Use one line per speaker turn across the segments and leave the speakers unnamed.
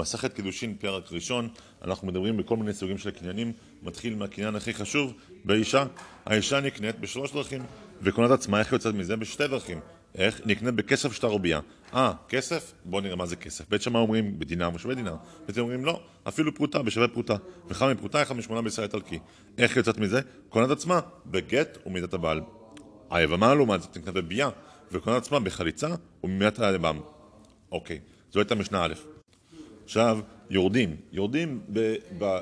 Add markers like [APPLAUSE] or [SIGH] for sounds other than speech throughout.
מסכת קידושין פרק ראשון, אנחנו מדברים בכל מיני סוגים של קניינים, מתחיל מהקניין הכי חשוב, באישה. האישה נקנית בשלוש דרכים, וקונת עצמה איך יוצאת מזה? בשתי דרכים. איך? נקנית בכסף שטר רובייה. אה, כסף? בואו נראה מה זה כסף. בית שמאי אומרים בדינר ושווה דינר. בית אומרים לא, אפילו פרוטה בשווה פרוטה. אחד מפרוטה, אחד משמונה בישראל איטלקי. איך יוצאת מזה? קונת עצמה בגט ומידת הבעל. היבמה לעומת זאת נקנית בבייה, וקונת עצמה בחליצה וממידת היבם. אוקיי, זו הייתה משנה א'. עכשיו, יורדים. יורדים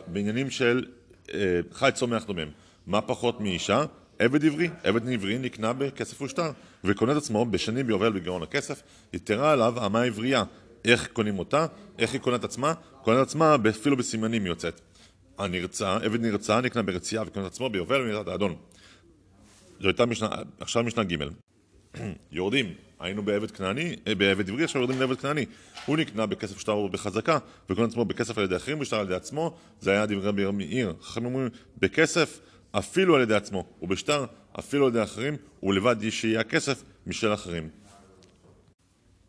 בעניינים של אה, חי צומח דומם. מה פחות מאישה? עבד עברי. עבד עברי נקנה בכסף ושטר, וקונה את עצמו בשנים ביובל בגרעון הכסף, יתרה עליו אמה עברייה. איך קונים אותה? איך היא קונה את עצמה? קונה את עצמה אפילו בסימנים היא יוצאת. הנרצע, עבד נרצע נקנה ברצייה וקונה את עצמו ביובל במידת האדון. זו הייתה משנה, עכשיו משנה ג' [CLEARS THROAT] יורדים, היינו בעבד כנעני, אה, בעבד עברי, עכשיו יורדים לעבד כנעני. הוא נקנה בכסף שטר בחזקה, וקונה עצמו בכסף על ידי אחרים ושטר על ידי עצמו, זה היה דברי רבי מאיר. חכמים אומרים, בכסף אפילו על ידי עצמו, ובשטר אפילו על ידי אחרים, ולבד שיהיה הכסף משל אחרים.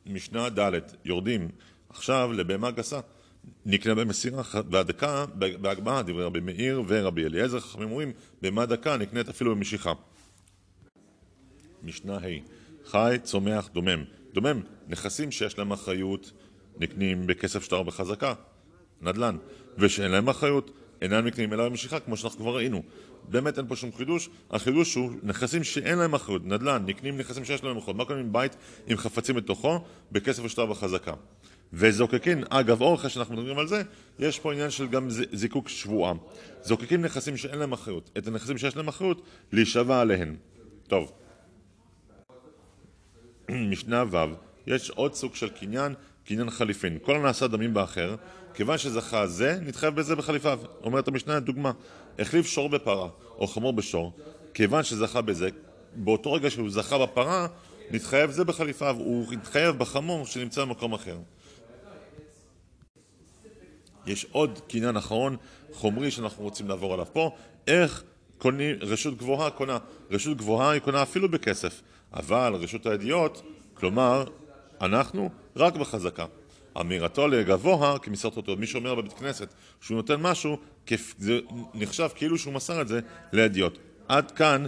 משנה ד' יורדים עכשיו לבהמה גסה. נקנה במסירה והדקה בהגבהה, דברי רבי מאיר ורבי אליעזר, חכמים אומרים, בהמה דקה נקנית אפילו במשיכה. משנה ה' חי, צומח, דומם. דומם, נכסים שיש להם אחריות נקנים בכסף שטר בחזקה, נדל"ן, ושאין להם אחריות אינם נקנים אלא במשיכה, כמו שאנחנו כבר ראינו. באמת אין פה שום חידוש, החידוש הוא נכסים שאין להם אחריות, נדל"ן, נקנים נכסים שיש להם אחריות. מה קוראים בית עם חפצים בתוכו בכסף ושטר בחזקה? וזוקקין, אגב אורך שאנחנו מדברים על זה, יש פה עניין של גם זיקוק שבועה. זוקקים נכסים שאין להם אחריות, את הנכסים שיש להם אחריות, להישבע עליהן. טוב. [CLEARS THROAT] משנה ו', יש עוד סוג של קניין, קניין חליפין. כל הנעשה דמים באחר, כיוון שזכה זה, נתחייב בזה בחליפיו. אומרת המשנה, דוגמה, החליף שור בפרה, או חמור בשור, כיוון שזכה בזה, באותו רגע שהוא זכה בפרה, נתחייב זה בחליפיו, הוא נתחייב בחמור שנמצא במקום אחר. יש עוד קניין אחרון, חומרי, שאנחנו רוצים לעבור עליו פה, איך קונים, רשות גבוהה קונה, רשות גבוהה היא קונה אפילו בכסף. אבל רשות הידיעות, כלומר, אנחנו רק בחזקה. אמירתו לגבוה כמסרת אותו. מי שאומר בבית כנסת שהוא נותן משהו, זה נחשב כאילו שהוא מסר את זה לידיעות. עד כאן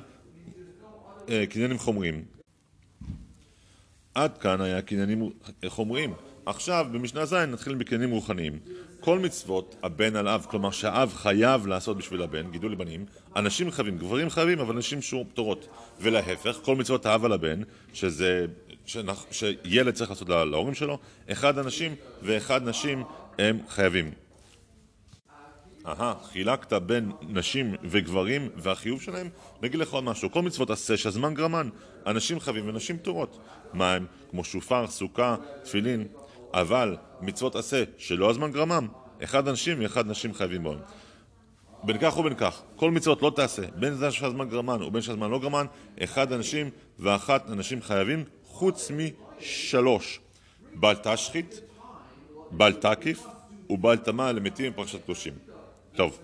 אה, קניינים חומריים. עד כאן היה קניינים חומריים. עכשיו, במשנה ז' נתחיל בקניינים רוחניים. כל מצוות הבן על אב, כלומר שהאב חייב לעשות בשביל הבן, גידול לבנים, אנשים חייבים, גברים חייבים, אבל נשים שור פטורות. ולהפך, כל מצוות האב על הבן, שזה, שנח, שילד צריך לעשות להורים שלו, אחד אנשים ואחד נשים הם חייבים. אהה, חילקת בין נשים וגברים והחיוב שלהם? נגיד לך עוד משהו, כל מצוות עשה שהזמן גרמן, אנשים חייבים ונשים פטורות. מה הם? כמו שופר, סוכה, תפילין. אבל מצוות עשה שלא הזמן גרמם, אחד אנשים ואחד נשים חייבים בהם. בין כך ובין כך, כל מצוות לא תעשה, בין זה שהזמן גרמן ובין שהזמן לא גרמן, אחד אנשים ואחת אנשים חייבים, חוץ משלוש. בל תשחית, בל תקיף ובל תמה למתים בפרשת קדושים. טוב.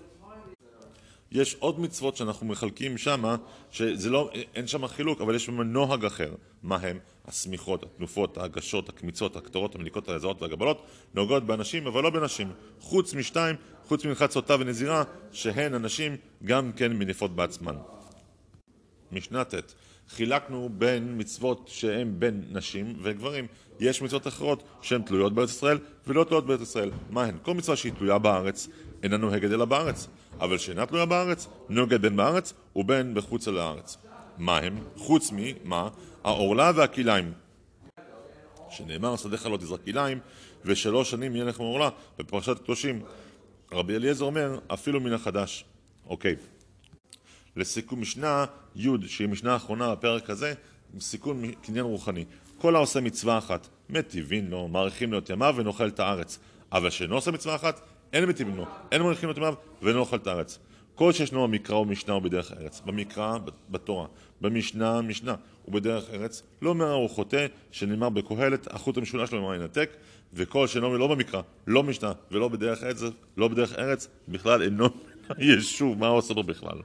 יש עוד מצוות שאנחנו מחלקים שם, שזה לא, אין שם חילוק, אבל יש שם נוהג אחר. מה הם? השמיכות, התנופות, ההגשות, הקמיצות, הקטורות, המליקות, הזעות והגבלות, נוגעות באנשים, אבל לא בנשים. חוץ משתיים, חוץ מנחת סוטה ונזירה, שהן הנשים גם כן מניפות בעצמן. משנה ט' חילקנו בין מצוות שהן בין נשים וגברים. יש מצוות אחרות שהן תלויות בארץ ישראל ולא תלויות בארץ ישראל. מה הן? כל מצווה שהיא תלויה בארץ אינה נוהגת אלא בארץ, אבל שאינה תלויה בארץ, נוהגת בין בארץ ובין בחוץ לארץ. מה הם? חוץ ממה? העורלה והכליים. שנאמר, שדיך לא תזרק כליים, ושלוש שנים יהיה לכם עורלה, בפרשת קדושים. רבי אליעזר אומר, אפילו מן החדש. אוקיי. לסיכום משנה י', שהיא משנה האחרונה בפרק הזה, סיכון קניין רוחני. כל העושה מצווה אחת, מטיבין לו, מאריכים לו את ימיו ונאכל את הארץ. אבל שאינו עושה מצווה אחת, אין מטיבים לו, אין מאריכים לו את ימיו ואינו אוכל את הארץ. כל שישנו במקרא ובמשנה ובדרך ארץ. במקרא, בתורה, במשנה, משנה ובדרך ארץ, לא אומר הוא חוטא, שנאמר בקהלת, החוט המשולש לא ינתק, וכל שאינו לא במקרא, לא משנה ולא בדרך ארץ, לא בדרך ארץ, בכלל אינו [LAUGHS] ישוב, מה הוא עושה לו בכלל?